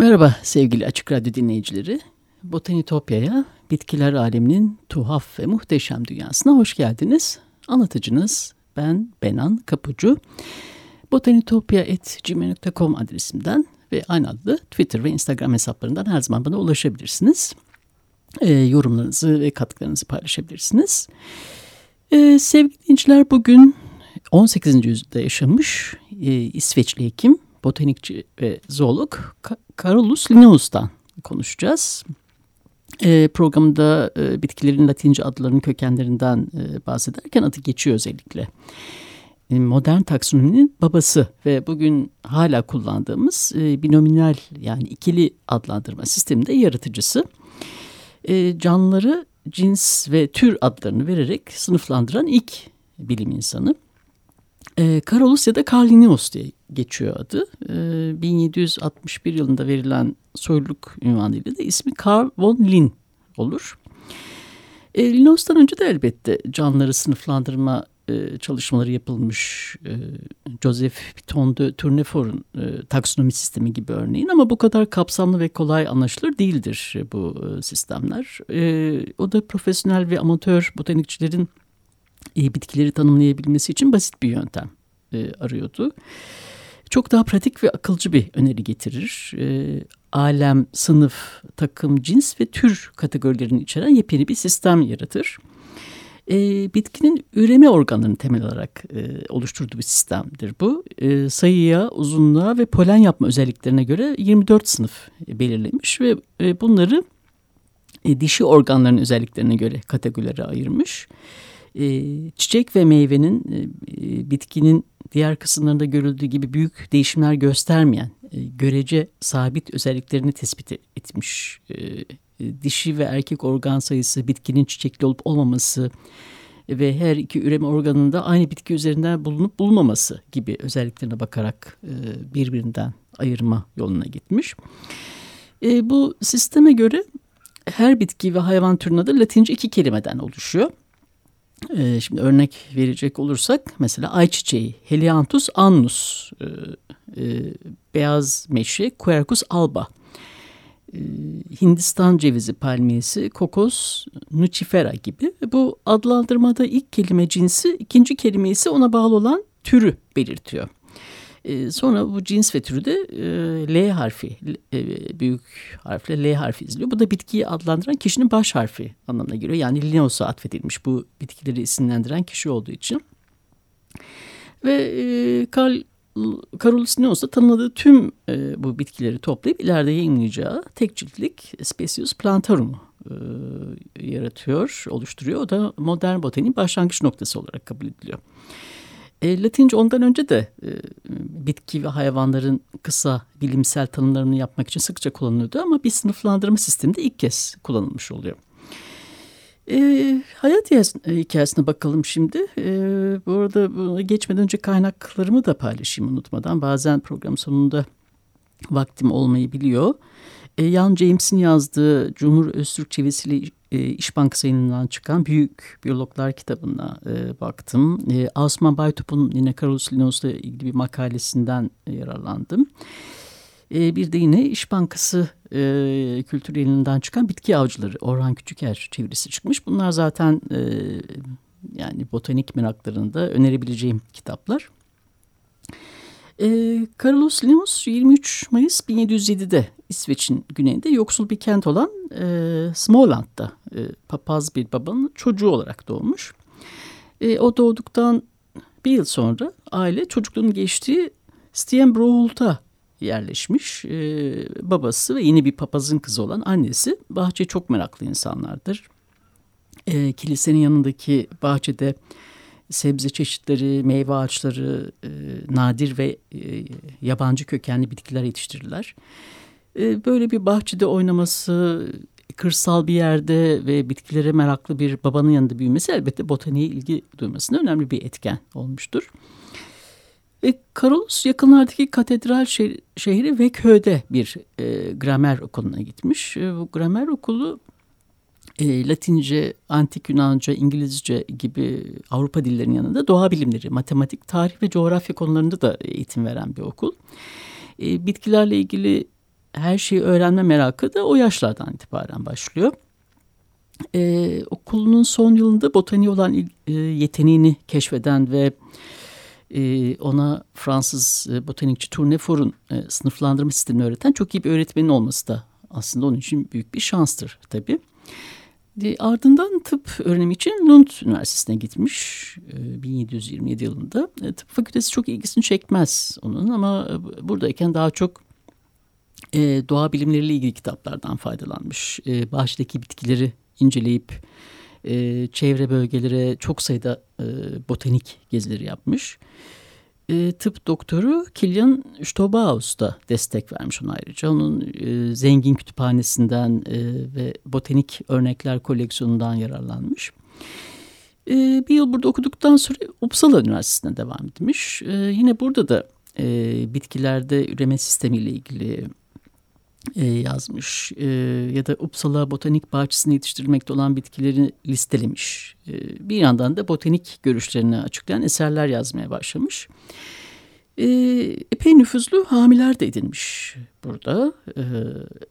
Merhaba sevgili Açık Radyo dinleyicileri. Botanitopya'ya, bitkiler aleminin tuhaf ve muhteşem dünyasına hoş geldiniz. Anlatıcınız ben Benan Kapucu. Botanitopya.gmail.com adresimden ve aynı adlı Twitter ve Instagram hesaplarından her zaman bana ulaşabilirsiniz. E, yorumlarınızı ve katkılarınızı paylaşabilirsiniz. E, sevgili dinleyiciler bugün 18. yüzyılda yaşamış e, İsveçli hekim botanikçi ve zoolog Carolus Linnaeus'tan konuşacağız. E, programda e, bitkilerin latince adlarının kökenlerinden e, bahsederken adı geçiyor özellikle. E, modern taksonominin babası ve bugün hala kullandığımız e, binominal yani ikili adlandırma sisteminde yaratıcısı. E, canlıları cins ve tür adlarını vererek sınıflandıran ilk bilim insanı. E, Carolus ya da Carlinius diye geçiyor adı. E, 1761 yılında verilen soyluluk ünvanıyla da ismi Carl von Linn olur. E, Linnaeus'tan önce de elbette canlıları sınıflandırma e, çalışmaları yapılmış. E, Joseph Piton de Tournefort'un e, taksonomi sistemi gibi örneğin ama bu kadar kapsamlı ve kolay anlaşılır değildir bu e, sistemler. E, o da profesyonel ve amatör botanikçilerin e, bitkileri tanımlayabilmesi için basit bir yöntem e, arıyordu. Çok daha pratik ve akılcı bir öneri getirir. E, alem, sınıf, takım, cins ve tür kategorilerini içeren yepyeni bir sistem yaratır. E, bitkinin üreme organlarını temel olarak e, oluşturduğu bir sistemdir bu. E, sayıya, uzunluğa ve polen yapma özelliklerine göre 24 sınıf belirlemiş ve e, bunları e, dişi organların özelliklerine göre kategorilere ayırmış. E, çiçek ve meyvenin e, e, bitkinin diğer kısımlarında görüldüğü gibi büyük değişimler göstermeyen e, görece sabit özelliklerini tespit etmiş. E, e, dişi ve erkek organ sayısı, bitkinin çiçekli olup olmaması ve her iki üreme organında aynı bitki üzerinden bulunup bulunmaması gibi özelliklerine bakarak e, birbirinden ayırma yoluna gitmiş. E, bu sisteme göre her bitki ve hayvan türünün adı Latince iki kelimeden oluşuyor. Ee, şimdi örnek verecek olursak mesela ayçiçeği Helianthus annus, e, e, beyaz meşe Quercus alba, e, Hindistan cevizi palmiyesi Kokos nucifera gibi. Bu adlandırmada ilk kelime cinsi, ikinci kelime ise ona bağlı olan türü belirtiyor. E, sonra bu cins ve türü de e, L harfi, e, büyük harfle L harfi izliyor. Bu da bitkiyi adlandıran kişinin baş harfi anlamına geliyor. Yani Linnaeus'a atfedilmiş bu bitkileri isimlendiren kişi olduğu için. Ve e, Carl Carolus Linnaeus tanımladığı tüm e, bu bitkileri toplayıp ileride yayınlayacağı tek ciltlik Specius plantarum e, yaratıyor, oluşturuyor. O da modern botaniğin başlangıç noktası olarak kabul ediliyor. E, Latince ondan önce de e, bitki ve hayvanların kısa bilimsel tanımlarını yapmak için sıkça kullanılıyordu ama bir sınıflandırma sisteminde ilk kez kullanılmış oluyor. E, hayat hikayesine bakalım şimdi. E, bu arada geçmeden önce kaynaklarımı da paylaşayım unutmadan. Bazen program sonunda vaktim olmayabiliyor. E, Yan James'in yazdığı Cumhur Öztürk çevirisiyle e, İş Bankası yayınından çıkan Büyük Biyologlar kitabına e, baktım. E, Osman Baytop'un yine Carlos Linnaeus'la ilgili bir makalesinden e, yararlandım. E, bir de yine İş Bankası e, kültür yayınından çıkan Bitki Avcıları Orhan Küçüker çevirisi çıkmış. Bunlar zaten e, yani botanik meraklarında önerebileceğim kitaplar. E, Carlos Linnaeus 23 Mayıs 1707'de İsveç'in güneyinde yoksul bir kent olan e, Småland'da e, papaz bir babanın çocuğu olarak doğmuş. E, o doğduktan bir yıl sonra aile çocukluğunu geçtiği Stenbrohult'a yerleşmiş. E, babası ve yeni bir papazın kızı olan annesi bahçeye çok meraklı insanlardır. E, kilisenin yanındaki bahçede sebze çeşitleri, meyve ağaçları, e, nadir ve e, yabancı kökenli bitkiler yetiştirirler. E, böyle bir bahçede oynaması, kırsal bir yerde ve bitkilere meraklı bir babanın yanında büyümesi elbette botaniğe ilgi duymasında önemli bir etken olmuştur. E, Carolus yakınlardaki katedral şehri ve köyde bir e, gramer okuluna gitmiş. E, bu gramer okulu e, Latince, Antik Yunanca, İngilizce gibi Avrupa dillerinin yanında doğa bilimleri, matematik, tarih ve coğrafya konularında da eğitim veren bir okul. E, bitkilerle ilgili her şeyi öğrenme merakı da o yaşlardan itibaren başlıyor. Ee, okulunun son yılında botaniğe olan e, yeteneğini keşfeden ve e, ona Fransız e, botanikçi Tournefort'un e, sınıflandırma sistemini öğreten çok iyi bir öğretmenin olması da aslında onun için büyük bir şanstır tabii. E, ardından tıp öğrenimi için Lund Üniversitesi'ne gitmiş e, 1727 yılında. E, tıp fakültesi çok ilgisini çekmez onun ama e, buradayken daha çok e, doğa bilimleriyle ilgili kitaplardan faydalanmış. E, bahçedeki bitkileri inceleyip e, çevre bölgelere çok sayıda e, botanik gezileri yapmış. E, tıp doktoru Kilian Stobhaus da destek vermiş ona ayrıca. Onun e, zengin kütüphanesinden e, ve botanik örnekler koleksiyonundan yararlanmış. E, bir yıl burada okuduktan sonra Uppsala Üniversitesi'ne devam etmiş. E, yine burada da e, bitkilerde üreme sistemiyle ilgili e, yazmış e, ya da Uppsala Botanik Bahçesi'nde yetiştirilmekte olan bitkileri listelemiş. E, bir yandan da botanik görüşlerini açıklayan eserler yazmaya başlamış. E, epey nüfuzlu hamiler de edinmiş burada. E,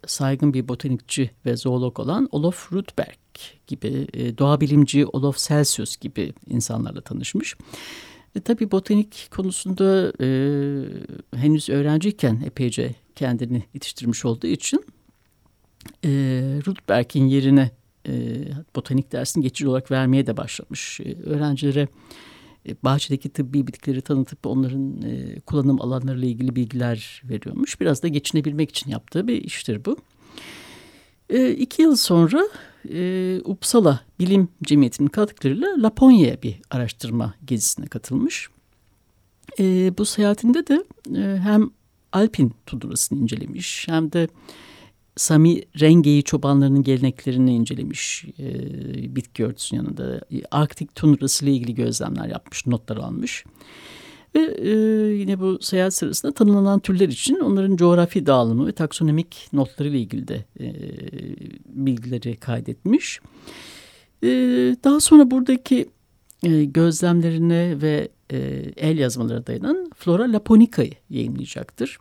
saygın bir botanikçi ve zoolog olan Olof Rudberg gibi, e, doğa bilimci Olof Celsius gibi insanlarla tanışmış. E, tabii botanik konusunda e, henüz öğrenciyken epeyce kendini yetiştirmiş olduğu için e, Rudberg'in yerine e, botanik dersini geçici olarak vermeye de başlamış. E, öğrencilere e, bahçedeki tıbbi bitkileri tanıtıp onların e, kullanım alanlarıyla ilgili bilgiler veriyormuş. Biraz da geçinebilmek için yaptığı bir iştir bu. E, iki yıl sonra e, Uppsala Bilim Cemiyeti'nin katkılarıyla Laponya'ya bir araştırma gezisine katılmış. E, bu seyahatinde de e, hem Alpin tundurasını incelemiş hem de Sami Rengeyi çobanlarının geleneklerini incelemiş e, bitki örtüsünün yanında. Arktik tundurası ile ilgili gözlemler yapmış, notlar almış. Ve e, yine bu seyahat sırasında tanımlanan türler için onların coğrafi dağılımı ve taksonomik notları ile ilgili de e, bilgileri kaydetmiş. E, daha sonra buradaki e, gözlemlerine ve e, el yazmalara dayanan Flora Laponica'yı yayınlayacaktır.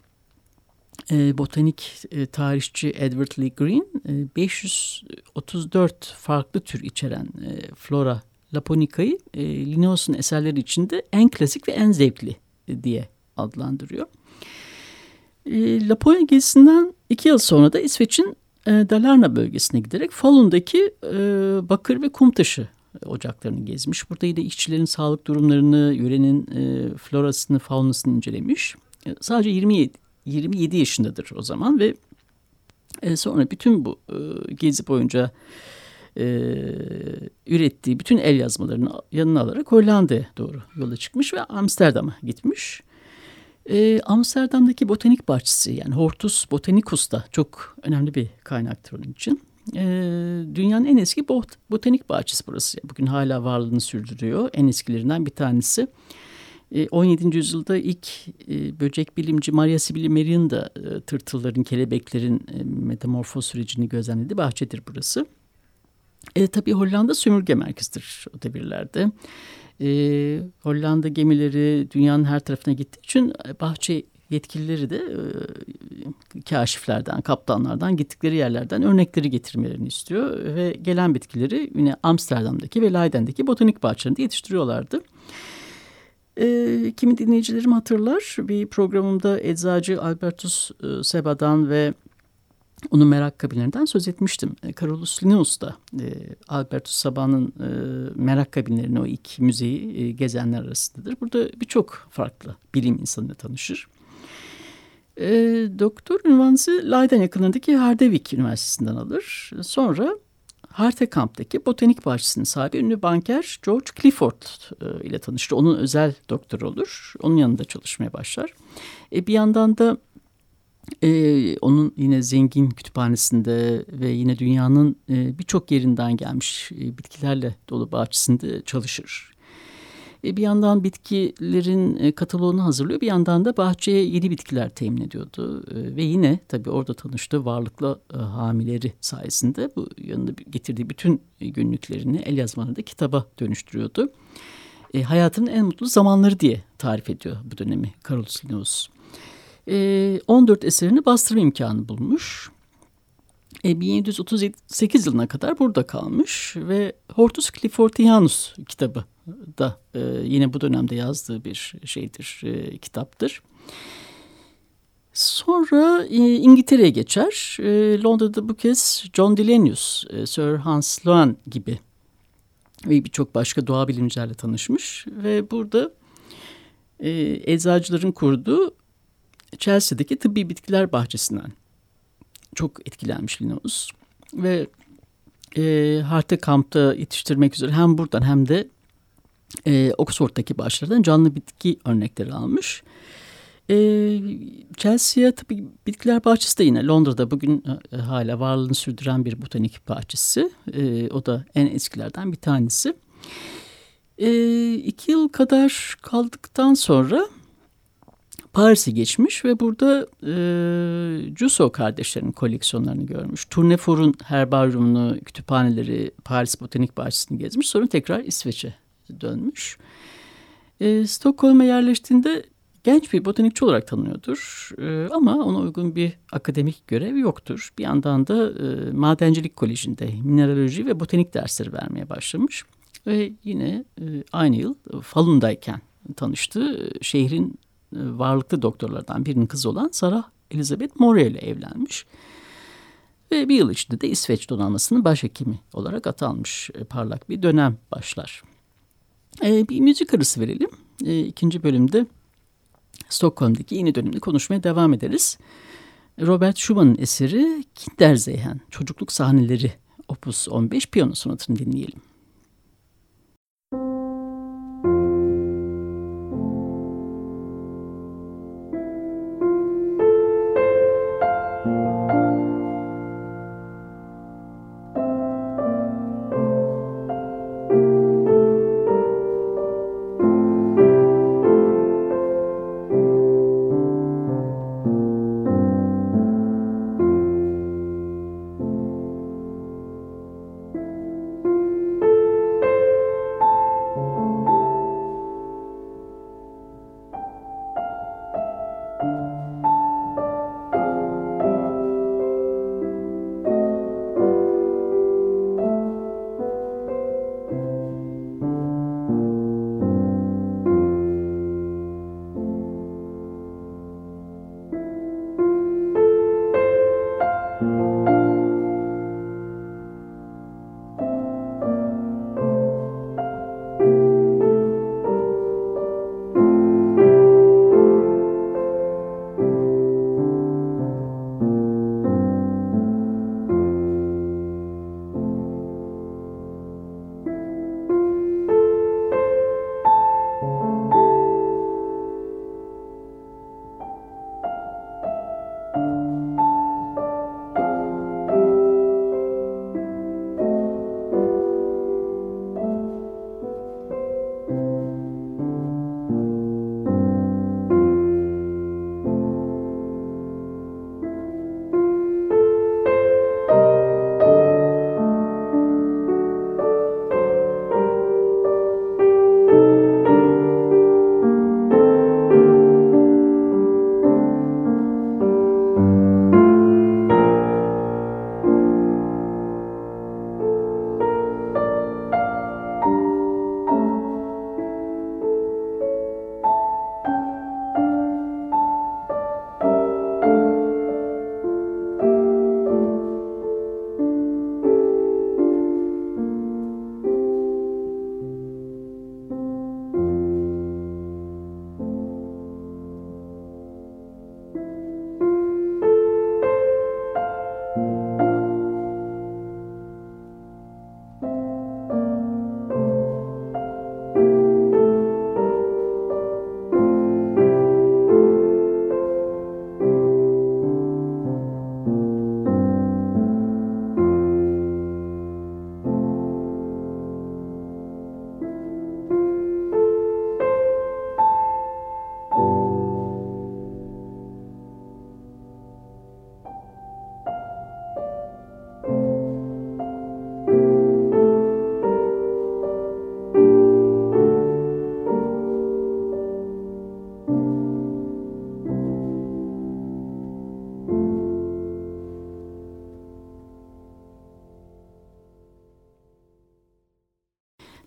E, botanik e, tarihçi Edward Lee Green e, 534 farklı tür içeren e, Flora Laponica'yı e, Linnaeus'un eserleri içinde en klasik ve en zevkli e, diye adlandırıyor. E, Laponia gezisinden iki yıl sonra da İsveç'in e, Dalarna bölgesine giderek Falun'daki e, bakır ve kum taşı ocaklarını gezmiş. Burada yine işçilerin sağlık durumlarını, yörenin e, florasını, faunasını incelemiş. E, sadece 27, 27 yaşındadır o zaman ve e, sonra bütün bu e, gezi boyunca e, ürettiği bütün el yazmalarını yanına alarak Hollanda'ya doğru yola çıkmış ve Amsterdam'a gitmiş. E, Amsterdam'daki botanik bahçesi yani Hortus Botanicus da çok önemli bir kaynaktır onun için. E, dünyanın en eski bot, botanik bahçesi burası. Bugün hala varlığını sürdürüyor. En eskilerinden bir tanesi. E, 17. yüzyılda ilk e, böcek bilimci Maria Sibylle Merri'nin de tırtılların, kelebeklerin e, metamorfoz sürecini gözlemledi. Bahçedir burası. E, tabii Hollanda sömürge merkezidir o devirlerde. E, Hollanda gemileri dünyanın her tarafına gittiği için e, bahçe yetkilileri de e, kaşiflerden, kaptanlardan gittikleri yerlerden örnekleri getirmelerini istiyor. Ve gelen bitkileri yine Amsterdam'daki ve Leiden'deki botanik bahçelerinde yetiştiriyorlardı. E, kimi dinleyicilerim hatırlar bir programımda eczacı Albertus e, Seba'dan ve onun merak kabinlerinden söz etmiştim. E, Carolus Linnaeus da e, Albertus Sabah'ın e, merak kabinlerini o ilk müzeyi e, gezenler arasındadır. Burada birçok farklı bilim insanıyla tanışır. E, doktor ünvansı Leiden yakınındaki Hardevik Üniversitesi'nden alır. Sonra Hartekamp'taki botanik bahçesinin sahibi ünlü banker George Clifford e, ile tanıştı. Onun özel doktoru olur. Onun yanında çalışmaya başlar. E, bir yandan da e, onun yine zengin kütüphanesinde ve yine dünyanın e, birçok yerinden gelmiş e, bitkilerle dolu bahçesinde çalışır. E, bir yandan bitkilerin e, kataloğunu hazırlıyor. Bir yandan da bahçeye yeni bitkiler temin ediyordu. E, ve yine tabii orada tanıştığı varlıklı hamileri sayesinde bu yanında getirdiği bütün günlüklerini el yazmalarını da kitaba dönüştürüyordu. E, hayatının en mutlu zamanları diye tarif ediyor bu dönemi Carolus Linnaeus. E, 14 eserini bastırma imkanı bulmuş. E, 1738 yılına kadar burada kalmış ve Hortus Cliffordianus kitabı da e, yine bu dönemde yazdığı bir şeydir, e, kitaptır. Sonra e, İngiltere'ye geçer. E, Londra'da bu kez John Dillenius, e, Sir Hans Sloane gibi ve birçok başka doğa bilimcilerle tanışmış. Ve burada e, eczacıların kurduğu Chelsea'deki tıbbi bitkiler bahçesinden çok etkilenmiş Linnaeus. Ve e, Harte kampta yetiştirmek üzere hem buradan hem de e, Oxford'daki başlardan canlı bitki örnekleri almış. E, Chelsea'ye tabii bitkiler bahçesi de yine Londra'da bugün e, hala varlığını sürdüren bir botanik bahçesi. E, o da en eskilerden bir tanesi. E, iki yıl kadar kaldıktan sonra Paris'e geçmiş ve burada e, Cusso kardeşlerinin koleksiyonlarını görmüş. Tournefort'un herbaryumunu, kütüphaneleri, Paris Botanik Bahçesi'ni gezmiş. Sonra tekrar İsveç'e dönmüş. E, Stockholm'a yerleştiğinde genç bir botanikçi olarak tanınıyordur. E, ama ona uygun bir akademik görev yoktur. Bir yandan da e, Madencilik Koleji'nde mineraloji ve botanik dersleri vermeye başlamış. Ve yine e, aynı yıl Falun'dayken tanıştı. Şehrin e, varlıklı doktorlardan birinin kızı olan Sarah Elizabeth Moray ile evlenmiş. Ve bir yıl içinde de İsveç donanmasının başhekimi olarak atanmış e, parlak bir dönem başlar. E, bir müzik arası verelim. E, ikinci bölümde Stockholm'daki yeni dönemde konuşmaya devam ederiz. Robert Schumann'ın eseri Kinderzeyhen, çocukluk sahneleri Opus 15 piyano sonatını dinleyelim.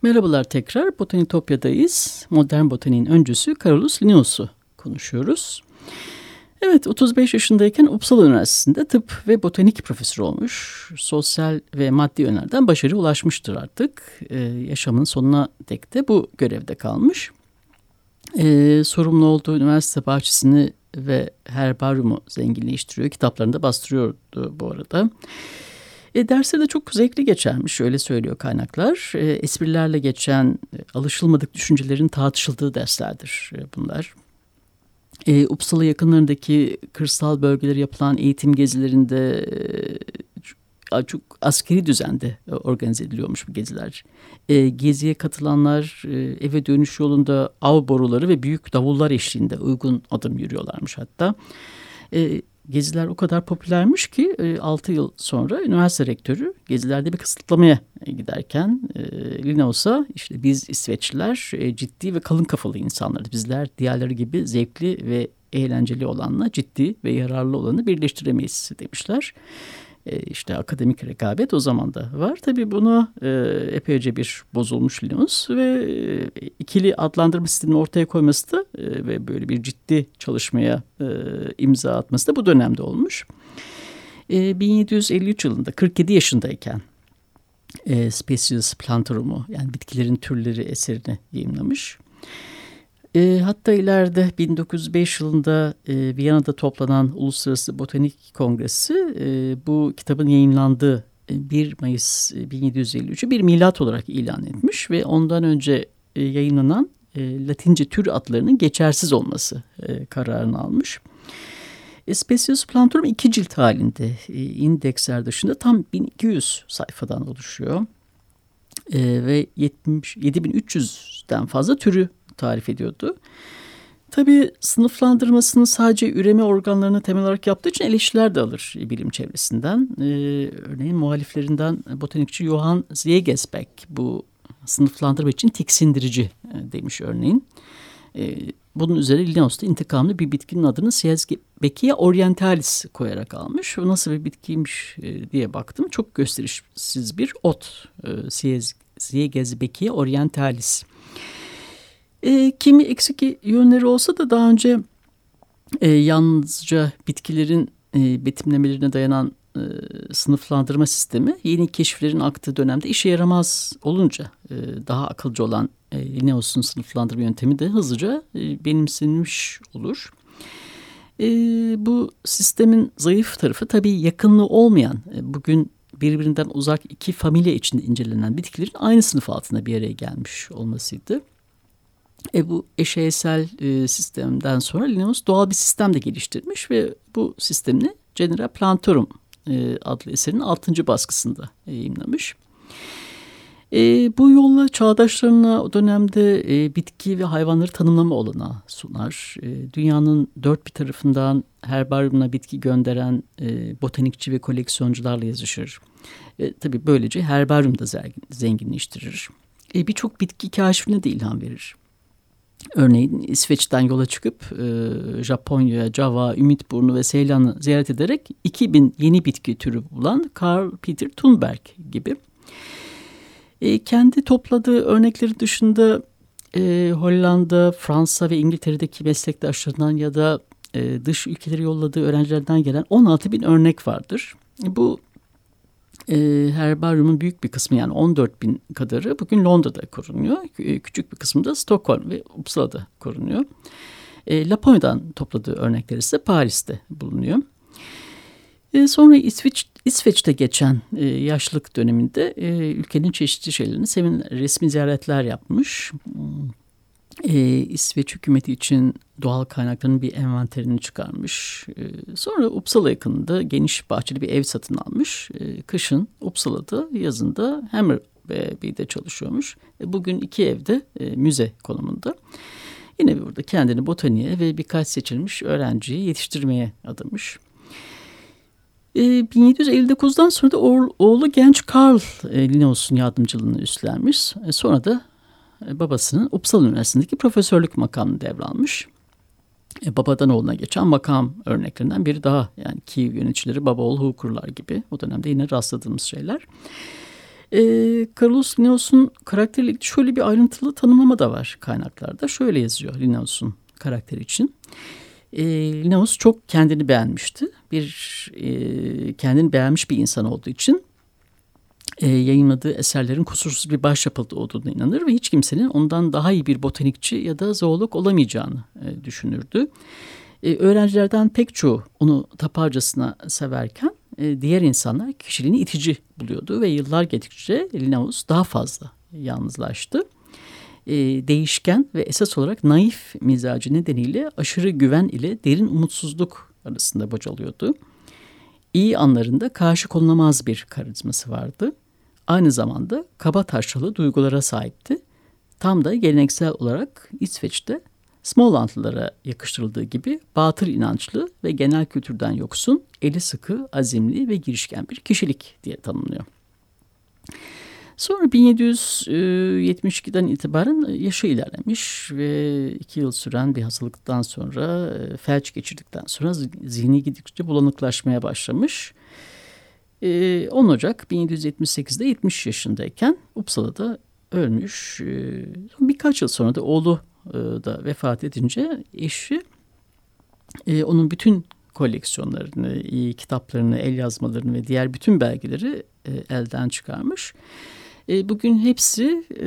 Merhabalar tekrar. Botanitopya'dayız. Modern botaniğin öncüsü Carolus Linnaeus'u konuşuyoruz. Evet 35 yaşındayken Uppsala Üniversitesi'nde tıp ve botanik profesörü olmuş. Sosyal ve maddi yönlerden başarı ulaşmıştır artık. Ee, yaşamının sonuna dek de bu görevde kalmış. Ee, sorumlu olduğu üniversite bahçesini ve herbaryumu zenginleştiriyor. Kitaplarını da bastırıyordu bu arada. E, dersleri de çok zevkli geçermiş öyle söylüyor kaynaklar. E, esprilerle geçen e, alışılmadık düşüncelerin tartışıldığı derslerdir e, bunlar. E, Uppsala yakınlarındaki kırsal bölgeleri yapılan eğitim gezilerinde e, çok askeri düzende organize ediliyormuş bu geziler. E, geziye katılanlar e, eve dönüş yolunda av boruları ve büyük davullar eşliğinde uygun adım yürüyorlarmış hatta. E, geziler o kadar popülermiş ki e, 6 yıl sonra üniversite rektörü gezilerde bir kısıtlamaya giderken e, Linnaeus'a işte biz İsveçliler e, ciddi ve kalın kafalı insanlarız. Bizler diğerleri gibi zevkli ve eğlenceli olanla ciddi ve yararlı olanı birleştiremeyiz demişler. E, işte akademik rekabet o zaman da var. Tabii bunu e, epeyce bir bozulmuş Linus ve e, ikili adlandırma sistemini ortaya koyması da e, ve böyle bir ciddi çalışmaya e, imza atması da bu dönemde olmuş. E, 1753 yılında 47 yaşındayken e, Species Plantarum'u yani bitkilerin türleri eserini yayınlamış. E, hatta ileride 1905 yılında e, Viyana'da toplanan Uluslararası Botanik Kongresi e, bu kitabın yayınlandığı 1 e, Mayıs 1753'ü bir milat olarak ilan etmiş ve ondan önce e, yayınlanan e, Latince tür adlarının geçersiz olması e, kararını almış. E, Specius Plantorum iki cilt halinde e, indeksler dışında tam 1200 sayfadan oluşuyor. E, ve 70, 7300'den fazla türü tarif ediyordu. Tabii sınıflandırmasını sadece üreme organlarını temel olarak yaptığı için eleştiriler de alır bilim çevresinden. Ee, örneğin muhaliflerinden botanikçi Johann Ziegesbeck bu sınıflandırma için tiksindirici e, demiş örneğin. Ee, bunun üzerine Linnaeus da intikamlı bir bitkinin adını Siesbeckia orientalis koyarak almış. Bu nasıl bir bitkiymiş e, diye baktım. Çok gösterişsiz bir ot. E, Siesbeckia orientalis. E, kimi eksik yönleri olsa da daha önce e, yalnızca bitkilerin e, betimlemelerine dayanan e, sınıflandırma sistemi yeni keşiflerin aktığı dönemde işe yaramaz olunca e, daha akılcı olan e, Linnaeus'un sınıflandırma yöntemi de hızlıca e, benimsenmiş olur. E, bu sistemin zayıf tarafı tabii yakınlığı olmayan e, bugün birbirinden uzak iki familya içinde incelenen bitkilerin aynı sınıf altında bir araya gelmiş olmasıydı. E, bu eşeysel e, sistemden sonra Linnaeus doğal bir sistem de geliştirmiş ve bu sistemini Genera Plantorum e, adlı eserinin altıncı baskısında yayınlamış. E, bu yolla çağdaşlarına o dönemde e, bitki ve hayvanları tanımlama olanağı sunar. E, dünyanın dört bir tarafından herbaryumuna bitki gönderen e, botanikçi ve koleksiyoncularla yazışır. E, tabii böylece herbaryum da zenginleştirir. E, Birçok bitki kaşifine de ilham verir. Örneğin İsveç'ten yola çıkıp e, Japonya, Java, Ümitburnu ve Seylan'ı ziyaret ederek 2000 yeni bitki türü bulan Carl Peter Thunberg gibi. E, kendi topladığı örnekleri dışında e, Hollanda, Fransa ve İngiltere'deki meslektaşlarından ya da e, dış ülkeleri yolladığı öğrencilerden gelen 16 bin örnek vardır. Bu e, herbaryumun büyük bir kısmı yani 14 bin kadarı bugün Londra'da korunuyor. Küçük bir kısmı da Stockholm ve Uppsala'da korunuyor. E, Laponya'dan topladığı örnekler ise Paris'te bulunuyor. E, sonra İsveç, İsveç'te geçen e, yaşlılık döneminde e, ülkenin çeşitli şeylerini semin resmi ziyaretler yapmış e, İsveç hükümeti için doğal kaynakların bir envanterini çıkarmış. E, sonra Uppsala yakınında geniş bahçeli bir ev satın almış. E, kışın Uppsala'da yazında Hammarby'de çalışıyormuş. E, bugün iki evde e, müze konumunda. Yine burada kendini botaniğe ve birkaç seçilmiş öğrenciyi yetiştirmeye adamış. E, 1759'dan sonra da oğlu genç Karl e, Linnaeus'un yardımcılığını üstlenmiş. E, sonra da babasının Uppsala Üniversitesi'ndeki profesörlük makamını devralmış. E, babadan oğluna geçen makam örneklerinden biri daha. Yani Kiev yöneticileri baba oğul hukukurlar gibi. O dönemde yine rastladığımız şeyler. E, Carlos Linnaeus'un karakteriyle ilgili şöyle bir ayrıntılı tanımlama da var kaynaklarda. Şöyle yazıyor Linnaeus'un karakteri için. E, Linnaeus çok kendini beğenmişti. Bir e, kendini beğenmiş bir insan olduğu için e, yayınladığı eserlerin kusursuz bir başyapıt olduğuna inanır ve hiç kimsenin ondan daha iyi bir botanikçi ya da zoolog olamayacağını e, düşünürdü. E, öğrencilerden pek çoğu onu taparcasına severken e, diğer insanlar kişiliğini itici buluyordu ve yıllar geçtikçe Linnaeus daha fazla yalnızlaştı. E, değişken ve esas olarak naif mizacı nedeniyle aşırı güven ile derin umutsuzluk arasında bocalıyordu. İyi anlarında karşı konulamaz bir karizması vardı. Aynı zamanda kaba taşralı duygulara sahipti. Tam da geleneksel olarak İsveç'te Smalllandlılara yakıştırıldığı gibi batıl inançlı ve genel kültürden yoksun, eli sıkı, azimli ve girişken bir kişilik diye tanımlıyor. Sonra 1772'den itibaren yaşı ilerlemiş ve iki yıl süren bir hastalıktan sonra e, felç geçirdikten sonra zihni gidikçe bulanıklaşmaya başlamış. 10 e, Ocak 1778'de 70 yaşındayken Uppsala'da ölmüş. E, birkaç yıl sonra da oğlu da vefat edince eşi onun bütün koleksiyonlarını, kitaplarını, el yazmalarını ve diğer bütün belgeleri elden çıkarmış. E, bugün hepsi e,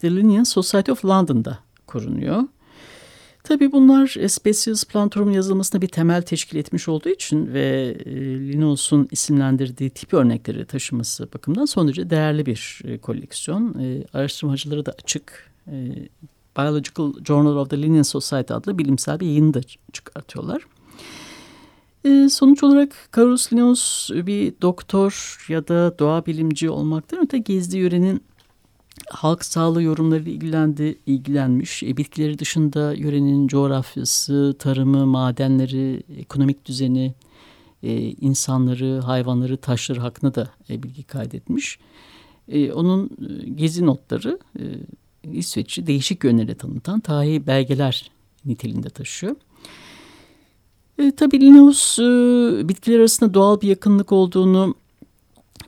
The Linnean Society of London'da korunuyor. Tabii bunlar e, Specious Plantorum yazılmasına bir temel teşkil etmiş olduğu için ve e, Linnaeus'un isimlendirdiği tip örnekleri taşıması bakımından son derece değerli bir e, koleksiyon. Araştırmacılara da açık. Biological Journal of the Linnean Society adlı bilimsel bir yayını da çıkartıyorlar. Sonuç olarak Carlos Linnaeus bir doktor ya da doğa bilimci olmaktan öte gezdiği yörenin halk sağlığı yorumlarıyla ilgilendi, ilgilenmiş. E, bitkileri dışında yörenin coğrafyası, tarımı, madenleri, ekonomik düzeni, e, insanları, hayvanları, taşları hakkında da e, bilgi kaydetmiş. E, onun e, gezi notları e, İsveç'i değişik yönlere tanıtan tarihi belgeler niteliğinde taşıyor. E, tabii Linnaeus e, bitkiler arasında doğal bir yakınlık olduğunu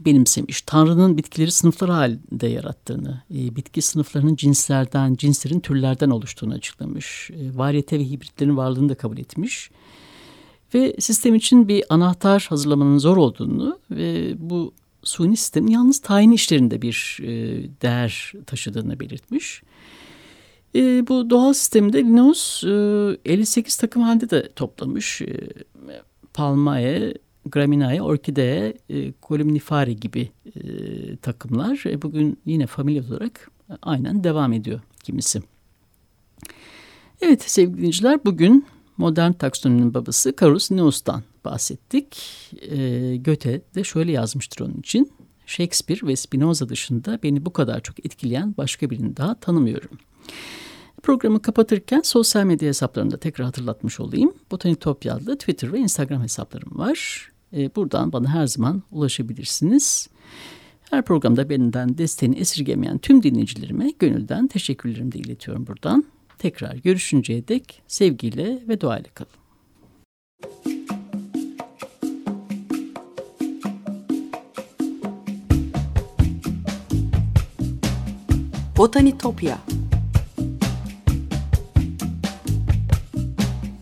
benimsemiş. Tanrı'nın bitkileri sınıflar halinde yarattığını, e, bitki sınıflarının cinslerden, cinslerin türlerden oluştuğunu açıklamış. E, variyete ve hibritlerin varlığını da kabul etmiş. Ve sistem için bir anahtar hazırlamanın zor olduğunu ve bu suni sistemin yalnız tayin işlerinde bir e, değer taşıdığını belirtmiş. E, bu doğal sistemde Linnaeus e, 58 takım halde de toplamış. E, Palmae, Graminae, Orkidee, e, Columnifari gibi e, takımlar. E, bugün yine familya olarak aynen devam ediyor kimisi. Evet sevgili dinleyiciler bugün modern taksonominin babası Carus Linnaeus'tan bahsettik. E, Goethe de şöyle yazmıştır onun için. Shakespeare ve Spinoza dışında beni bu kadar çok etkileyen başka birini daha tanımıyorum. Programı kapatırken sosyal medya hesaplarını da tekrar hatırlatmış olayım. Botanitopya adlı Twitter ve Instagram hesaplarım var. E, buradan bana her zaman ulaşabilirsiniz. Her programda benden desteğini esirgemeyen tüm dinleyicilerime gönülden teşekkürlerimi de iletiyorum buradan. Tekrar görüşünceye dek sevgiyle ve duayla kalın. Botanitopya